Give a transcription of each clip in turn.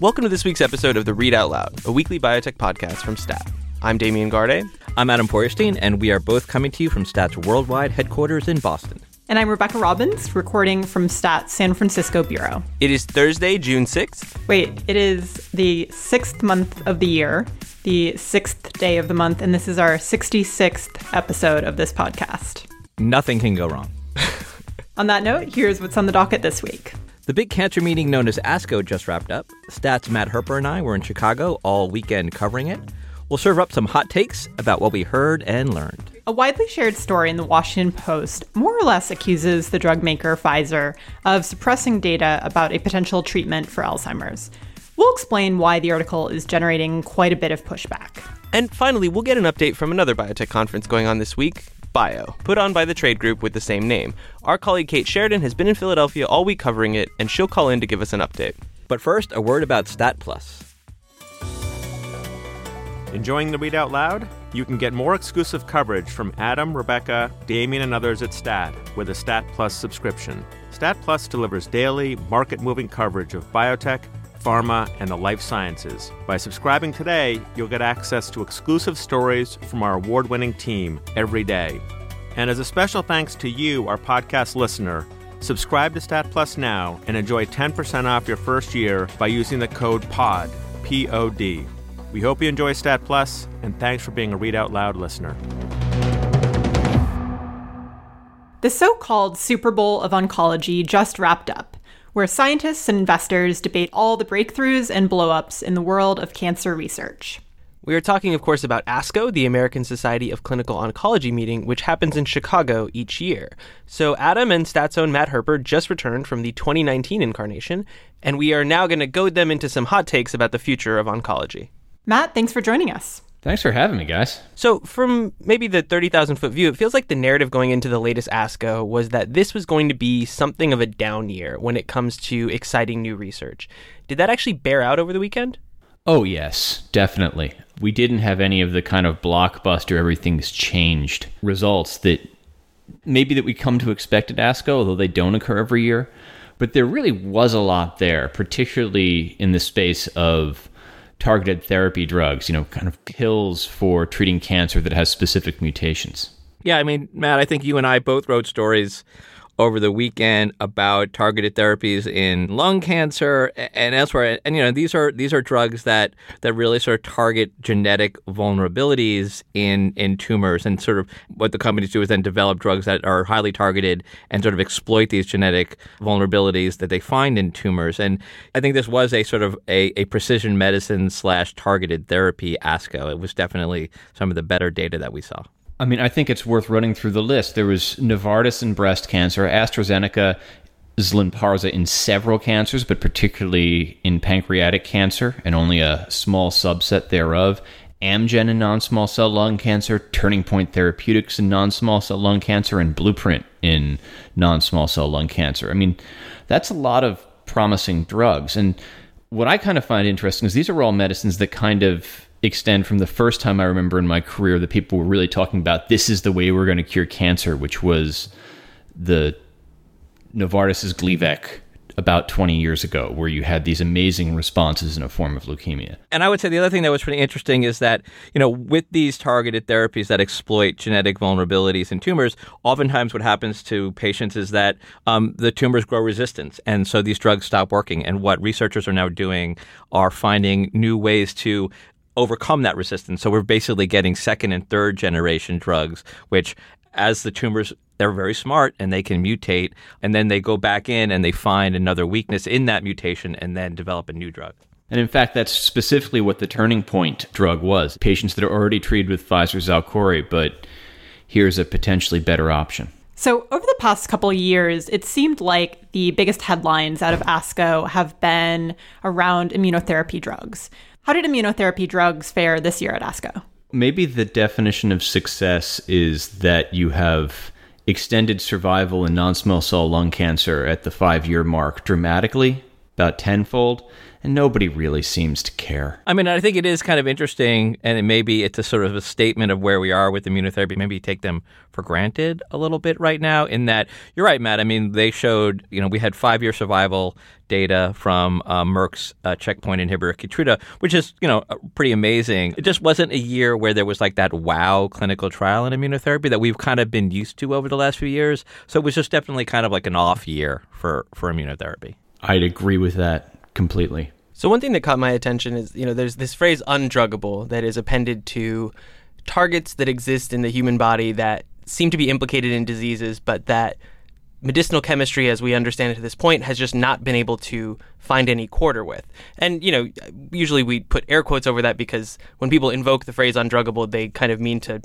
Welcome to this week's episode of the Read Out Loud, a weekly biotech podcast from Stat. I'm Damian Garde. I'm Adam Feuerstein, and we are both coming to you from Stat's worldwide headquarters in Boston. And I'm Rebecca Robbins, recording from Stat's San Francisco Bureau. It is Thursday, June 6th. Wait, it is the sixth month of the year, the sixth day of the month, and this is our 66th episode of this podcast. Nothing can go wrong. On that note, here's what's on the docket this week. The big cancer meeting known as ASCO just wrapped up. Stats Matt Herper and I were in Chicago all weekend covering it. We'll serve up some hot takes about what we heard and learned. A widely shared story in the Washington Post more or less accuses the drug maker Pfizer of suppressing data about a potential treatment for Alzheimer's. We'll explain why the article is generating quite a bit of pushback. And finally, we'll get an update from another biotech conference going on this week, Bio, put on by the trade group with the same name. Our colleague Kate Sheridan has been in Philadelphia all week covering it, and she'll call in to give us an update. But first, a word about Stat Plus. Enjoying the Read Out Loud? You can get more exclusive coverage from Adam, Rebecca, Damian, and others at Stat with a Stat Plus subscription. Stat Plus delivers daily, market moving coverage of biotech, pharma, and the life sciences. By subscribing today, you'll get access to exclusive stories from our award winning team every day. And as a special thanks to you, our podcast listener, subscribe to Stat Plus now and enjoy 10% off your first year by using the code POD, P O D. We hope you enjoy Stat Plus, and thanks for being a Read Out Loud listener. The so called Super Bowl of Oncology just wrapped up, where scientists and investors debate all the breakthroughs and blowups in the world of cancer research. We are talking, of course, about ASCO, the American Society of Clinical Oncology meeting, which happens in Chicago each year. So, Adam and Stat's own Matt Herper just returned from the 2019 incarnation, and we are now going to goad them into some hot takes about the future of oncology. Matt, thanks for joining us. Thanks for having me, guys. So, from maybe the 30,000 foot view, it feels like the narrative going into the latest ASCO was that this was going to be something of a down year when it comes to exciting new research. Did that actually bear out over the weekend? Oh, yes, definitely. We didn't have any of the kind of blockbuster, everything's changed results that maybe that we come to expect at ASCO, although they don't occur every year. But there really was a lot there, particularly in the space of targeted therapy drugs, you know, kind of pills for treating cancer that has specific mutations. Yeah, I mean, Matt, I think you and I both wrote stories over the weekend about targeted therapies in lung cancer and elsewhere. And you know, these are these are drugs that that really sort of target genetic vulnerabilities in in tumors. And sort of what the companies do is then develop drugs that are highly targeted and sort of exploit these genetic vulnerabilities that they find in tumors. And I think this was a sort of a, a precision medicine slash targeted therapy ASCO. It was definitely some of the better data that we saw. I mean, I think it's worth running through the list. There was Novartis in breast cancer, AstraZeneca is in several cancers, but particularly in pancreatic cancer, and only a small subset thereof. Amgen in non small cell lung cancer, Turning Point Therapeutics in non small cell lung cancer, and Blueprint in non small cell lung cancer. I mean, that's a lot of promising drugs. And what I kind of find interesting is these are all medicines that kind of extend from the first time I remember in my career that people were really talking about this is the way we're going to cure cancer, which was the Novartis's Gleevec about 20 years ago, where you had these amazing responses in a form of leukemia. And I would say the other thing that was pretty interesting is that, you know, with these targeted therapies that exploit genetic vulnerabilities in tumors, oftentimes what happens to patients is that um, the tumors grow resistance. And so these drugs stop working. And what researchers are now doing are finding new ways to overcome that resistance. So we're basically getting second and third generation drugs, which as the tumors they're very smart and they can mutate and then they go back in and they find another weakness in that mutation and then develop a new drug. And in fact, that's specifically what the turning point drug was. Patients that are already treated with Pfizer's Xalkori, but here's a potentially better option. So, over the past couple of years, it seemed like the biggest headlines out of ASCO have been around immunotherapy drugs. How did immunotherapy drugs fare this year at ASCO? Maybe the definition of success is that you have extended survival in non small cell lung cancer at the five year mark dramatically about tenfold, and nobody really seems to care. I mean, I think it is kind of interesting, and it maybe it's a sort of a statement of where we are with immunotherapy. Maybe you take them for granted a little bit right now. In that, you're right, Matt. I mean, they showed, you know, we had five year survival data from uh, Merck's uh, checkpoint inhibitor Keytruda, which is, you know, pretty amazing. It just wasn't a year where there was like that wow clinical trial in immunotherapy that we've kind of been used to over the last few years. So it was just definitely kind of like an off year for for immunotherapy. I'd agree with that completely. So one thing that caught my attention is, you know, there's this phrase undruggable that is appended to targets that exist in the human body that seem to be implicated in diseases, but that medicinal chemistry, as we understand it to this point, has just not been able to find any quarter with. And, you know, usually we put air quotes over that because when people invoke the phrase undruggable, they kind of mean to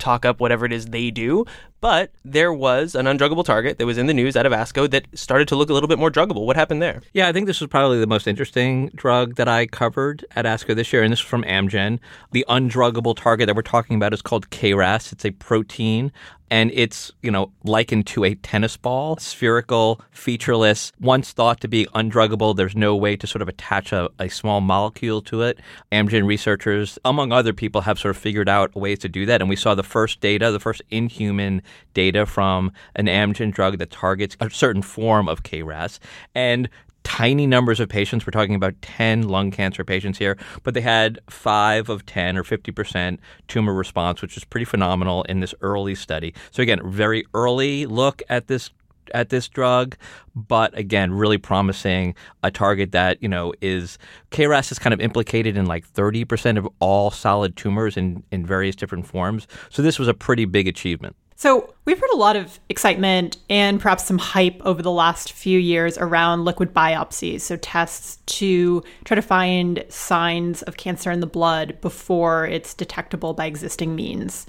talk up whatever it is they do. But there was an undruggable target that was in the news out of ASCO that started to look a little bit more druggable. What happened there? Yeah, I think this was probably the most interesting drug that I covered at ASCO this year, and this is from Amgen. The undruggable target that we're talking about is called KRAS. It's a protein and it's you know likened to a tennis ball, spherical, featureless. Once thought to be undruggable, there's no way to sort of attach a, a small molecule to it. Amgen researchers, among other people, have sort of figured out ways to do that, and we saw the first data, the first in-human data from an Amgen drug that targets a certain form of KRAS, and tiny numbers of patients. We're talking about 10 lung cancer patients here, but they had five of 10 or 50% tumor response, which is pretty phenomenal in this early study. So, again, very early look at this at this drug, but again, really promising a target that, you know, is KRAS is kind of implicated in like 30% of all solid tumors in, in various different forms. So this was a pretty big achievement. So, we've heard a lot of excitement and perhaps some hype over the last few years around liquid biopsies, so tests to try to find signs of cancer in the blood before it's detectable by existing means.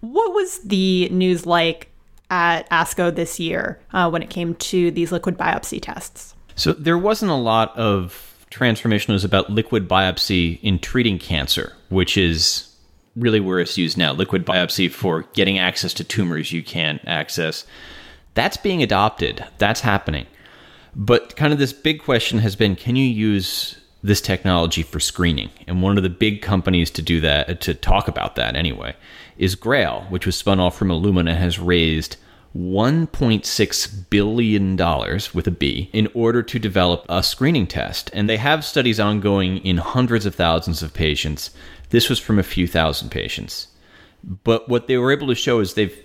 What was the news like at ASCO this year uh, when it came to these liquid biopsy tests? So, there wasn't a lot of transformation was about liquid biopsy in treating cancer, which is really where it's used now liquid biopsy for getting access to tumors you can't access. That's being adopted, that's happening. But kind of this big question has been can you use this technology for screening? And one of the big companies to do that, to talk about that anyway, is Grail, which was spun off from Illumina, has raised $1.6 billion with a B in order to develop a screening test. And they have studies ongoing in hundreds of thousands of patients. This was from a few thousand patients. But what they were able to show is they've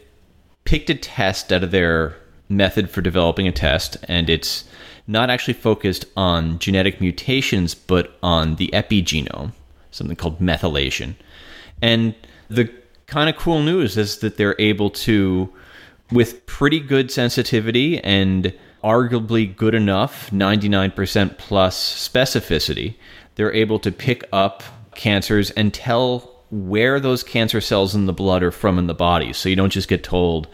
picked a test out of their method for developing a test, and it's not actually focused on genetic mutations, but on the epigenome, something called methylation. And the kind of cool news is that they're able to, with pretty good sensitivity and arguably good enough, 99% plus specificity, they're able to pick up cancers and tell where those cancer cells in the blood are from in the body. So you don't just get told,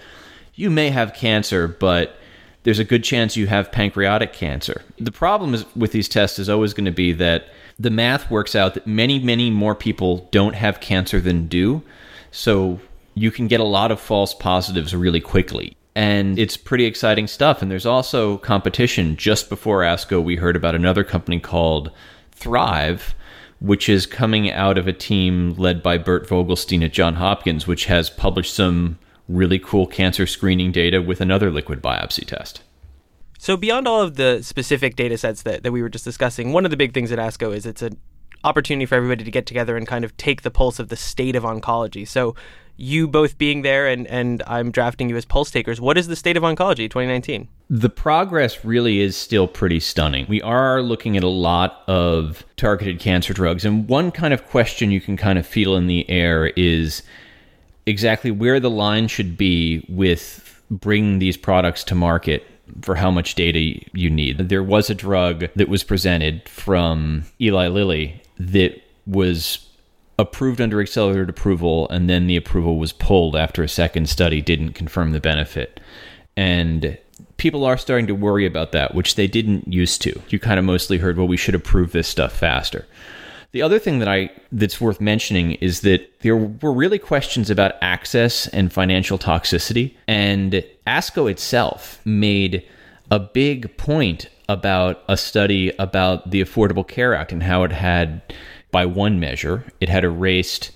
you may have cancer, but there's a good chance you have pancreatic cancer. The problem is, with these tests is always going to be that the math works out that many, many more people don't have cancer than do. So you can get a lot of false positives really quickly. And it's pretty exciting stuff. And there's also competition. Just before ASCO, we heard about another company called Thrive, which is coming out of a team led by Bert Vogelstein at John Hopkins, which has published some really cool cancer screening data with another liquid biopsy test. So beyond all of the specific data sets that, that we were just discussing, one of the big things at ASCO is it's an opportunity for everybody to get together and kind of take the pulse of the state of oncology. So you both being there and, and I'm drafting you as pulse takers, what is the state of oncology 2019? The progress really is still pretty stunning. We are looking at a lot of targeted cancer drugs. And one kind of question you can kind of feel in the air is exactly where the line should be with bringing these products to market for how much data you need. There was a drug that was presented from Eli Lilly that was approved under accelerated approval, and then the approval was pulled after a second study didn't confirm the benefit. And people are starting to worry about that, which they didn't used to. You kind of mostly heard, well, we should approve this stuff faster. The other thing that I that's worth mentioning is that there were really questions about access and financial toxicity, and ASCO itself made a big point about a study about the Affordable Care Act and how it had, by one measure, it had erased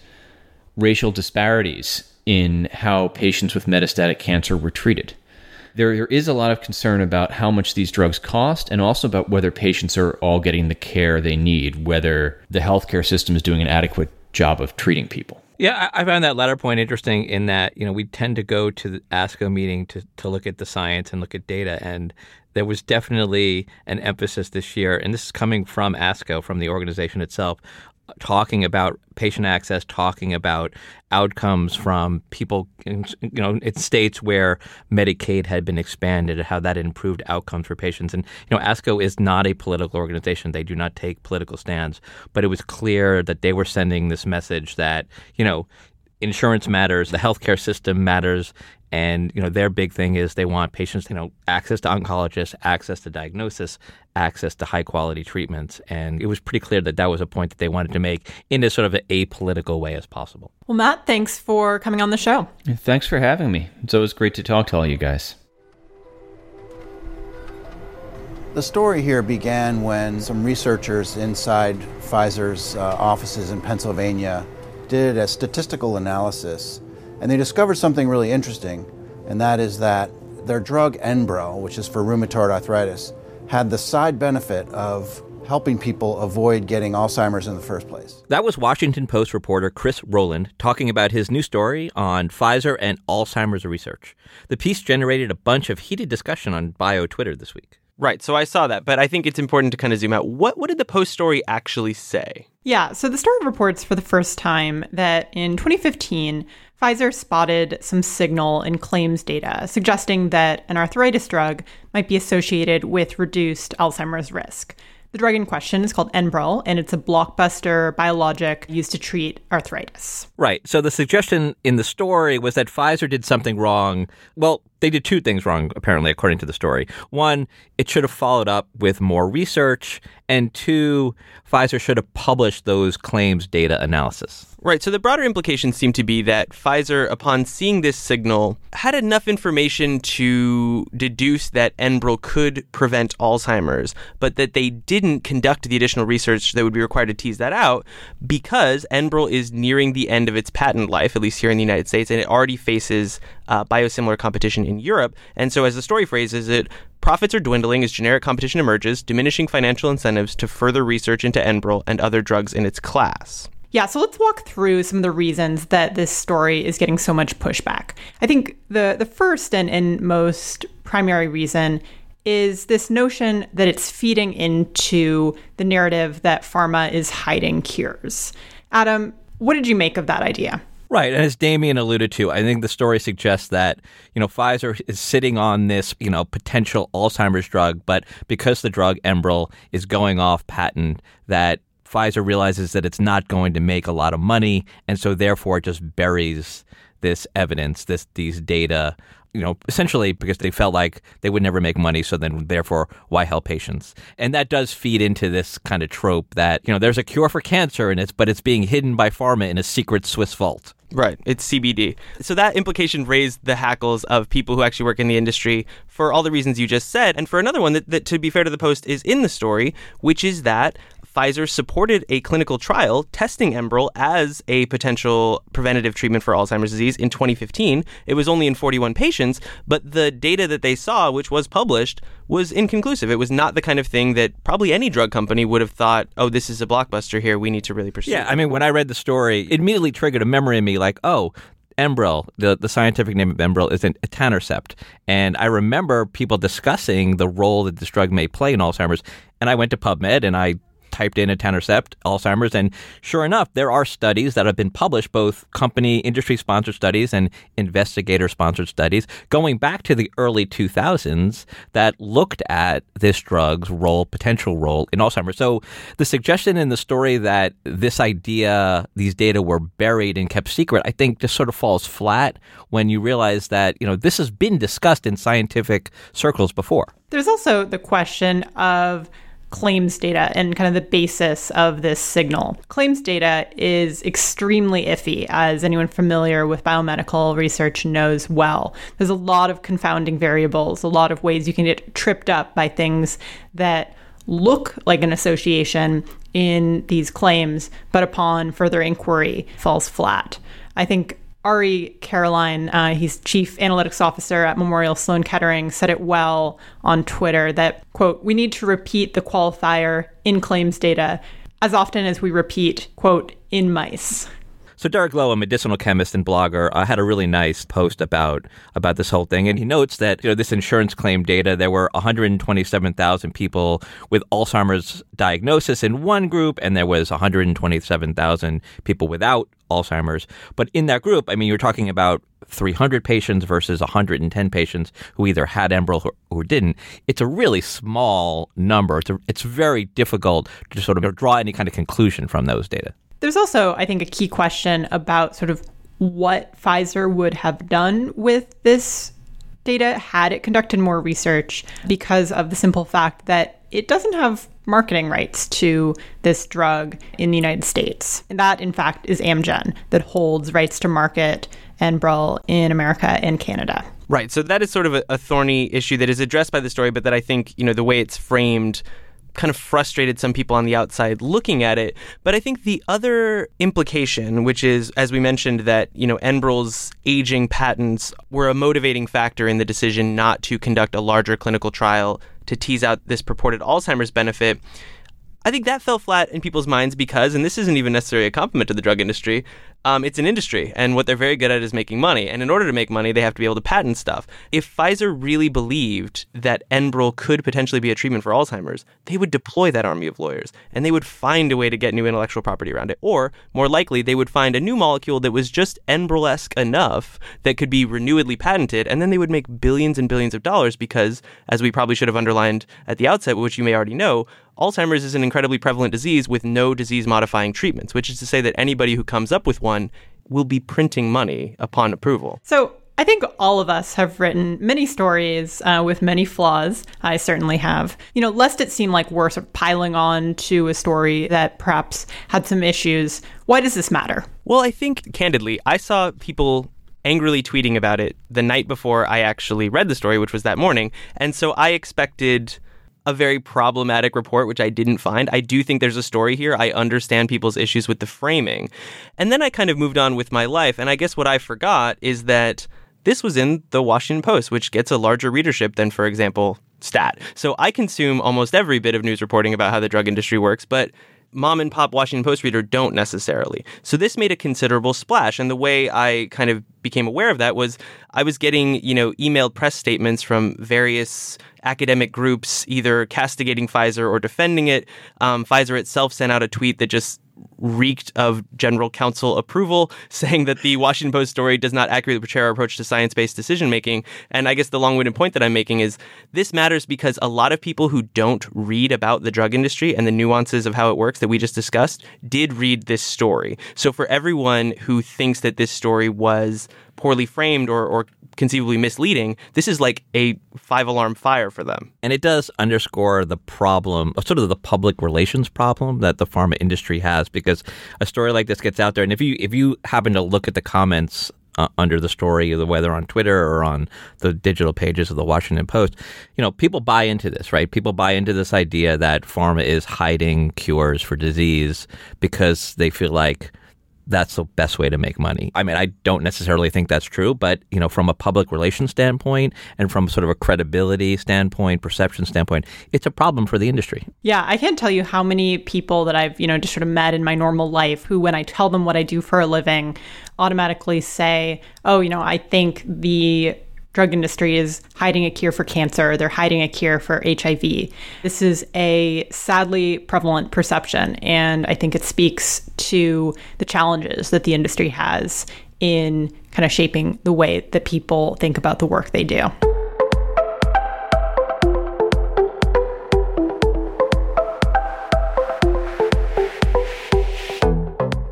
racial disparities in how patients with metastatic cancer were treated. There, there is a lot of concern about how much these drugs cost and also about whether patients are all getting the care they need, whether the healthcare system is doing an adequate job of treating people. Yeah, I found that latter point interesting in that, you know, we tend to go to the ASCO meeting to, to look at the science and look at data. And there was definitely an emphasis this year, and this is coming from ASCO, from the organization itself, talking about patient access, talking about outcomes from people, in, you know, in states where Medicaid had been expanded, how that improved outcomes for patients. And you know, ASCO is not a political organization; they do not take political stands. But it was clear that they were sending this message that you know, insurance matters, the healthcare system matters, and you know their big thing is they want patients, you know, access to oncologists, access to diagnosis, access to high quality treatments. And it was pretty clear that that was a point that they wanted to make in as sort of an apolitical way as possible. Well, Matt, thanks for coming on the show. Thanks for having me. It's always great to talk to all you guys. The story here began when some researchers inside Pfizer's uh, offices in Pennsylvania did a statistical analysis and they discovered something really interesting, and that is that their drug Enbrel, which is for rheumatoid arthritis, had the side benefit of helping people avoid getting Alzheimer's in the first place. That was Washington Post reporter Chris Rowland talking about his new story on Pfizer and Alzheimer's research. The piece generated a bunch of heated discussion on bio Twitter this week. Right, so I saw that, but I think it's important to kind of zoom out. What what did the Post story actually say? Yeah, so the story reports for the first time that in 2015, Pfizer spotted some signal in claims data suggesting that an arthritis drug might be associated with reduced Alzheimer's risk. The drug in question is called Enbrel, and it's a blockbuster biologic used to treat arthritis. Right. So the suggestion in the story was that Pfizer did something wrong. Well, they did two things wrong, apparently, according to the story. One, it should have followed up with more research. And two, Pfizer should have published those claims data analysis. Right. So the broader implications seem to be that Pfizer, upon seeing this signal, had enough information to deduce that Enbrel could prevent Alzheimer's, but that they didn't conduct the additional research that would be required to tease that out because Enbrel is nearing the end of its patent life, at least here in the United States, and it already faces uh, biosimilar competition in Europe. And so, as the story phrases it, Profits are dwindling as generic competition emerges, diminishing financial incentives to further research into Enbrel and other drugs in its class. Yeah, so let's walk through some of the reasons that this story is getting so much pushback. I think the the first and, and most primary reason is this notion that it's feeding into the narrative that pharma is hiding cures. Adam, what did you make of that idea? Right. And as Damian alluded to, I think the story suggests that, you know, Pfizer is sitting on this, you know, potential Alzheimer's drug, but because the drug Enbrel is going off patent, that Pfizer realizes that it's not going to make a lot of money, and so therefore it just buries this evidence, this these data, you know, essentially because they felt like they would never make money, so then therefore why help patients? And that does feed into this kind of trope that, you know, there's a cure for cancer and it's but it's being hidden by pharma in a secret Swiss vault. Right, it's CBD. So that implication raised the hackles of people who actually work in the industry for all the reasons you just said. And for another one that, that to be fair to the Post, is in the story, which is that Pfizer supported a clinical trial testing Enbrel as a potential preventative treatment for Alzheimer's disease in 2015. It was only in 41 patients, but the data that they saw, which was published, was inconclusive. It was not the kind of thing that probably any drug company would have thought, oh, this is a blockbuster here. We need to really pursue. Yeah, I mean, when I read the story, it immediately triggered a memory in me like, oh, Enbrel, the, the scientific name of Enbrel is an etanercept. And I remember people discussing the role that this drug may play in Alzheimer's. And I went to PubMed and I typed in etanercept, Alzheimer's, and sure enough, there are studies that have been published, both company industry sponsored studies and investigator sponsored studies, going back to the early 2000s that looked at this drug's role, potential role in Alzheimer's. So the suggestion in the story that this idea, these data were buried and kept secret, I think just sort of falls flat when you realize that, you know, this has been discussed in scientific circles before. There's also the question of claims data and kind of the basis of this signal. Claims data is extremely iffy, as anyone familiar with biomedical research knows well. There's a lot of confounding variables, a lot of ways you can get tripped up by things that look like an association in these claims, but upon further inquiry falls flat. I think Ari Caroline, uh, he's chief analytics officer at Memorial Sloan Kettering, said it well on Twitter that, quote, we need to repeat the qualifier in claims data as often as we repeat, quote, in mice. So Derek Lowe, a medicinal chemist and blogger, uh, had a really nice post about about this whole thing, and he notes that you know this insurance claim data there were 127,000 people with Alzheimer's diagnosis in one group, and there was 127,000 people without Alzheimer's. But in that group, I mean, you're talking about 300 patients versus 110 patients who either had Enbrel or, or didn't. It's a really small number. It's, a, it's very difficult to sort of draw any kind of conclusion from those data. There's also, I think, a key question about sort of what Pfizer would have done with this data had it conducted more research because of the simple fact that it doesn't have marketing rights to this drug in the United States. And that, in fact, is Amgen that holds rights to market Enbrel in America and Canada. Right. So that is sort of a, a, thorny issue that is addressed by the story, but that I think, you know, the way it's framed kind of frustrated some people on the outside looking at it. But I think the other implication, which is, as we mentioned, that, you know, Enbrel's aging patents were a motivating factor in the decision not to conduct a larger clinical trial to tease out this purported Alzheimer's benefit. I think that fell flat in people's minds because, and this isn't even necessarily a compliment to the drug industry, um, it's an industry, and what they're very good at is making money. And in order to make money, they have to be able to patent stuff. If Pfizer really believed that Enbrel could potentially be a treatment for Alzheimer's, they would deploy that army of lawyers, and they would find a way to get new intellectual property around it. Or, more likely, they would find a new molecule that was just Enbrel-esque enough that could be renewedly patented, and then they would make billions and billions of dollars because, as we probably should have underlined at the outset, which you may already know, Alzheimer's is an incredibly prevalent disease with no disease modifying treatments, which is to say that anybody who comes up with one will be printing money upon approval. So I think all of us have written many stories uh, with many flaws. I certainly have. You know, lest it seem like we're sort of piling on to a story that perhaps had some issues, why does this matter? Well, I think, candidly, I saw people angrily tweeting about it the night before I actually read the story, which was that morning. And so I expected a very problematic report, which I didn't find. I do think there's a story here. I understand people's issues with the framing. And then I kind of moved on with my life. And I guess what I forgot is that this was in the Washington Post, which gets a larger readership than, for example, Stat. So I consume almost every bit of news reporting about how the drug industry works, but mom and pop Washington Post reader don't necessarily. So this made a considerable splash. And the way I kind of became aware of that was I was getting, you know, emailed press statements from various academic groups either castigating Pfizer or defending it. Um, Pfizer itself sent out a tweet that just reeked of general counsel approval, saying that the Washington Post story does not accurately portray our approach to science based decision making. And I guess the long winded point that I'm making is this matters because a lot of people who don't read about the drug industry and the nuances of how it works that we just discussed did read this story. So for everyone who thinks that this story was poorly framed or, or conceivably misleading, this is like a five alarm fire for them. And it does underscore the problem, sort of the public relations problem that the pharma industry has, because a story like this gets out there, and if you if you happen to look at the comments uh, under the story, whether on Twitter or on the digital pages of the Washington Post, you know, people buy into this, right? People buy into this idea that pharma is hiding cures for disease because they feel like that's the best way to make money. I mean, I don't necessarily think that's true, but you know, from a public relations standpoint and from sort of a credibility standpoint, perception standpoint, it's a problem for the industry. Yeah, I can't tell you how many people that I've, you know, just sort of met in my normal life who when I tell them what I do for a living, automatically say, "Oh, you know, I think the drug industry is hiding a cure for cancer, they're hiding a cure for HIV. This is a sadly prevalent perception, and I think it speaks to the challenges that the industry has in kind of shaping the way that people think about the work they do.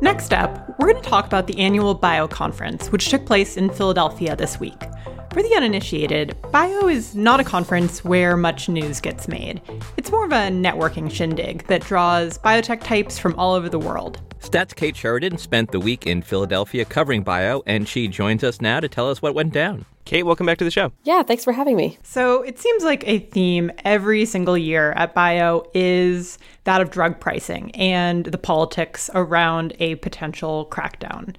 Next up, we're going to talk about the annual Bio Conference, which took place in Philadelphia this week. For the uninitiated, BIO is not a conference where much news gets made. It's more of a networking shindig that draws biotech types from all over the world. Stats Kate Sheridan spent the week in Philadelphia covering bio, and she joins us now to tell us what went down. Kate, welcome back to the show. Yeah, thanks for having me. So it seems like a theme every single year at Bio is that of drug pricing and the politics around a potential crackdown.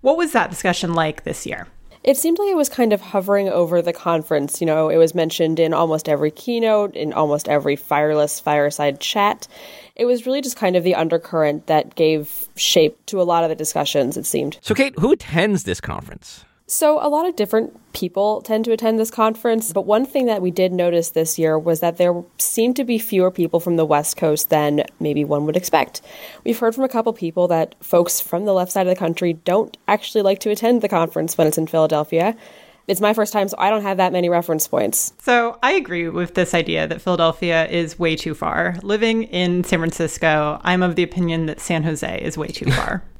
What was that discussion like this year? It seemed like it was kind of hovering over the conference. You know, it was mentioned in almost every keynote, in almost every fireless fireside chat. It was really just kind of the undercurrent that gave shape to a lot of the discussions, it seemed. So, Kate, who attends this conference? So, a lot of different people tend to attend this conference, but one thing that we did notice this year was that there seemed to be fewer people from the West Coast than maybe one would expect. We've heard from a couple people that folks from the left side of the country don't actually like to attend the conference when it's in Philadelphia. It's my first time, so I don't have that many reference points. So I agree with this idea that Philadelphia is way too far. Living in San Francisco, I'm of the opinion that San Jose is way too far.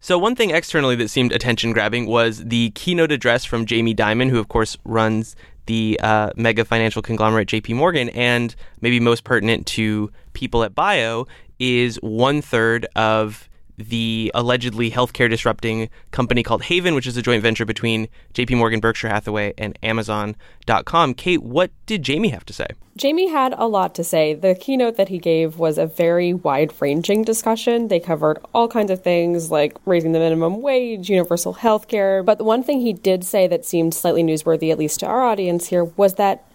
So, one thing externally that seemed attention grabbing was the keynote address from Jamie Dimon, who, of course, runs the uh, mega financial conglomerate JP Morgan, and maybe most pertinent to people at Bio, is one third of the allegedly healthcare disrupting company called Haven, which is a joint venture between JP Morgan, Berkshire Hathaway, and Amazon.com. Kate, what did Jamie have to say? Jamie had a lot to say. The keynote that he gave was a very wide ranging discussion. They covered all kinds of things like raising the minimum wage, universal healthcare. But the one thing he did say that seemed slightly newsworthy, at least to our audience here, was that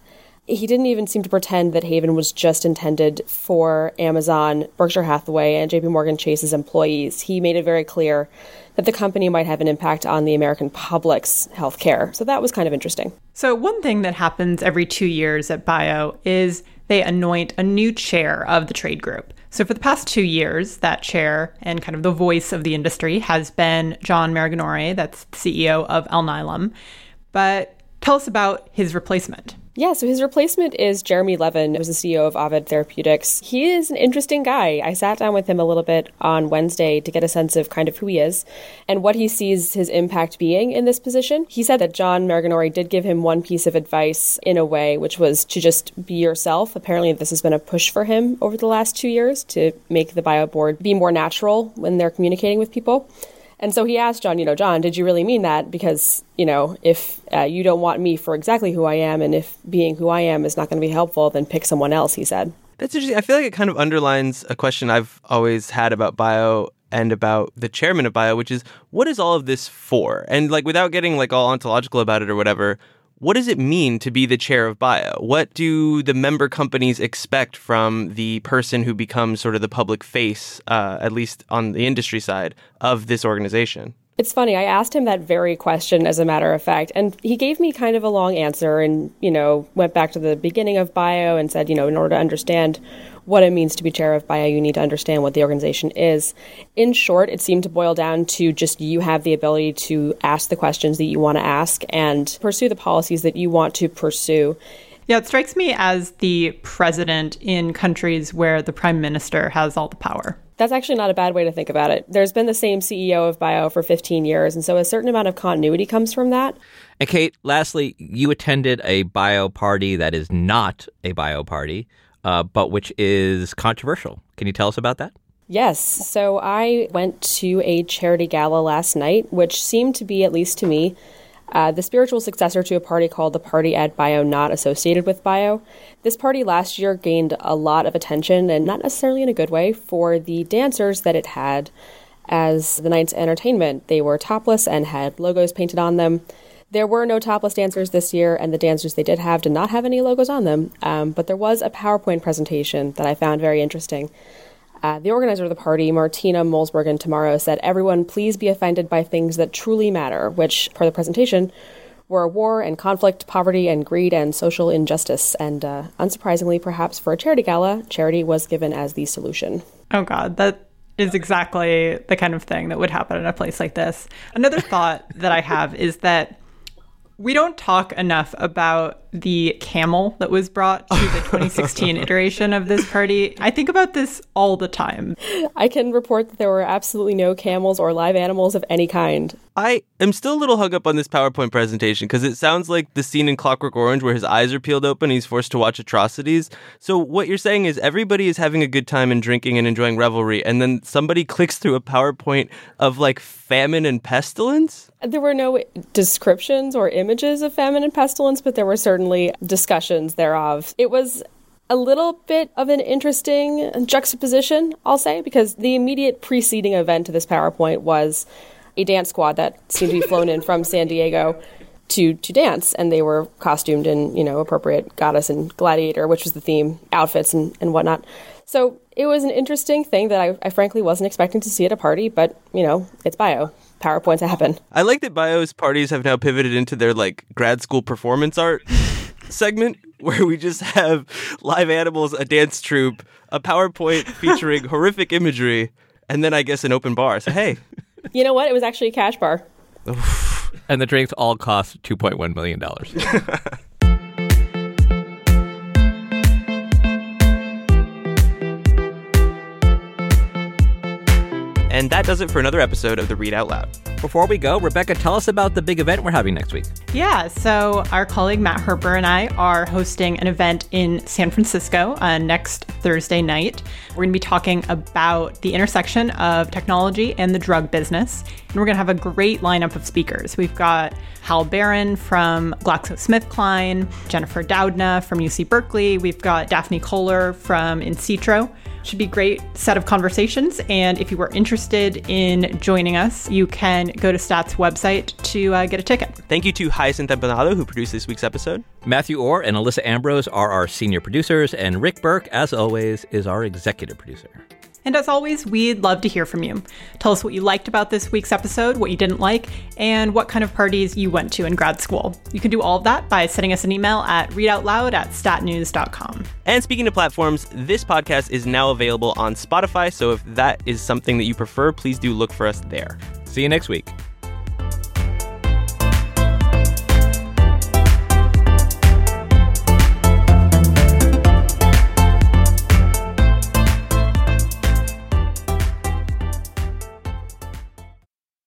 he didn't even seem to pretend that Haven was just intended for Amazon, Berkshire Hathaway, and JP Morgan Chase's employees. He made it very clear that the company might have an impact on the American public's health care. So that was kind of interesting. So, one thing that happens every two years at Bio is they anoint a new chair of the trade group. So, for the past two years, that chair and kind of the voice of the industry has been John Maraganore, that's CEO of Alnylam. But tell us about his replacement. Yeah, so his replacement is Jeremy Levin, who's the CEO of Ovid Therapeutics. He is an interesting guy. I sat down with him a little bit on Wednesday to get a sense of kind of who he is and what he sees his impact being in this position. He said that John Maraganore did give him one piece of advice in a way, which was to just be yourself. Apparently, this has been a push for him over the last two years to make the bio board be more natural when they're communicating with people. And so he asked John, you know, John, did you really mean that? Because, you know, if uh, you don't want me for exactly who I am, and if being who I am is not going to be helpful, then pick someone else, he said. That's interesting. I feel like it kind of underlines a question I've always had about bio and about the chairman of bio, which is what is all of this for? And like without getting like all ontological about it or whatever, what does it mean to be the chair of bio? What do the member companies expect from the person who becomes sort of the public face, uh, at least on the industry side, of this organization? It's funny. I asked him that very question, as a matter of fact, and he gave me kind of a long answer and, you know, went back to the beginning of bio and said, you know, in order to understand what it means to be chair of bio, you need to understand what the organization is. In short, it seemed to boil down to just you have the ability to ask the questions that you want to ask and pursue the policies that you want to pursue. Yeah, it strikes me as the president in countries where the prime minister has all the power. That's actually not a bad way to think about it. There's been the same CEO of Bio for 15 years, and so a certain amount of continuity comes from that. And Kate, lastly, you attended a bio party that is not a bio party uh, but which is controversial. Can you tell us about that? Yes. So I went to a charity gala last night, which seemed to be, at least to me, uh, the spiritual successor to a party called the Party at Bio, not associated with Bio. This party last year gained a lot of attention, and not necessarily in a good way, for the dancers that it had as the night's entertainment. They were topless and had logos painted on them. There were no topless dancers this year, and the dancers they did have did not have any logos on them. Um, but there was a PowerPoint presentation that I found very interesting. Uh, the organizer of the party, Martina Molsbergen tomorrow, said, Everyone, please be offended by things that truly matter, which, per the presentation, were war and conflict, poverty and greed, and social injustice. And uh, unsurprisingly, perhaps for a charity gala, charity was given as the solution. Oh, God, that is exactly the kind of thing that would happen in a place like this. Another thought that I have is that we don't talk enough about the camel that was brought to the 2016 iteration of this party. I think about this all the time. I can report that there were absolutely no camels or live animals of any kind. I am still a little hung up on this PowerPoint presentation because it sounds like the scene in Clockwork Orange where his eyes are peeled open and he's forced to watch atrocities. So, what you're saying is everybody is having a good time and drinking and enjoying revelry, and then somebody clicks through a PowerPoint of like famine and pestilence? There were no descriptions or images of famine and pestilence, but there were certainly discussions thereof. It was a little bit of an interesting juxtaposition, I'll say, because the immediate preceding event to this PowerPoint was a dance squad that seemed to be flown in from San Diego to to dance, and they were costumed in you know appropriate goddess and gladiator, which was the theme, outfits and and whatnot. So it was an interesting thing that I, I frankly wasn't expecting to see at a party, but you know it's bio. PowerPoints happen. I like that Bio's parties have now pivoted into their like grad school performance art segment where we just have live animals, a dance troupe, a PowerPoint featuring horrific imagery, and then I guess an open bar. So hey, you know what? It was actually a cash bar. and the drinks all cost $2.1 million. And that does it for another episode of the Read Out Loud. Before we go, Rebecca, tell us about the big event we're having next week. Yeah, so our colleague Matt Herper and I are hosting an event in San Francisco uh, next Thursday night. We're going to be talking about the intersection of technology and the drug business. And we're going to have a great lineup of speakers. We've got Hal Barron from GlaxoSmithKline, Jennifer Doudna from UC Berkeley. We've got Daphne Koller from insitro. Should be great set of conversations. And if you are interested in joining us, you can go to Stat's website to uh, get a ticket. Thank you to Hyacinth Empanado, who produced this week's episode. Matthew Orr and Alyssa Ambrose are our senior producers, and Rick Berke, as always, is our executive producer. And as always, we'd love to hear from you. Tell us what you liked about this week's episode, what you didn't like, and what kind of parties you went to in grad school. You can do all of that by sending us an email at readoutloud at statnews.com. And speaking of platforms, this podcast is now available on Spotify, so if that is something that you prefer, please do look for us there. See you next week.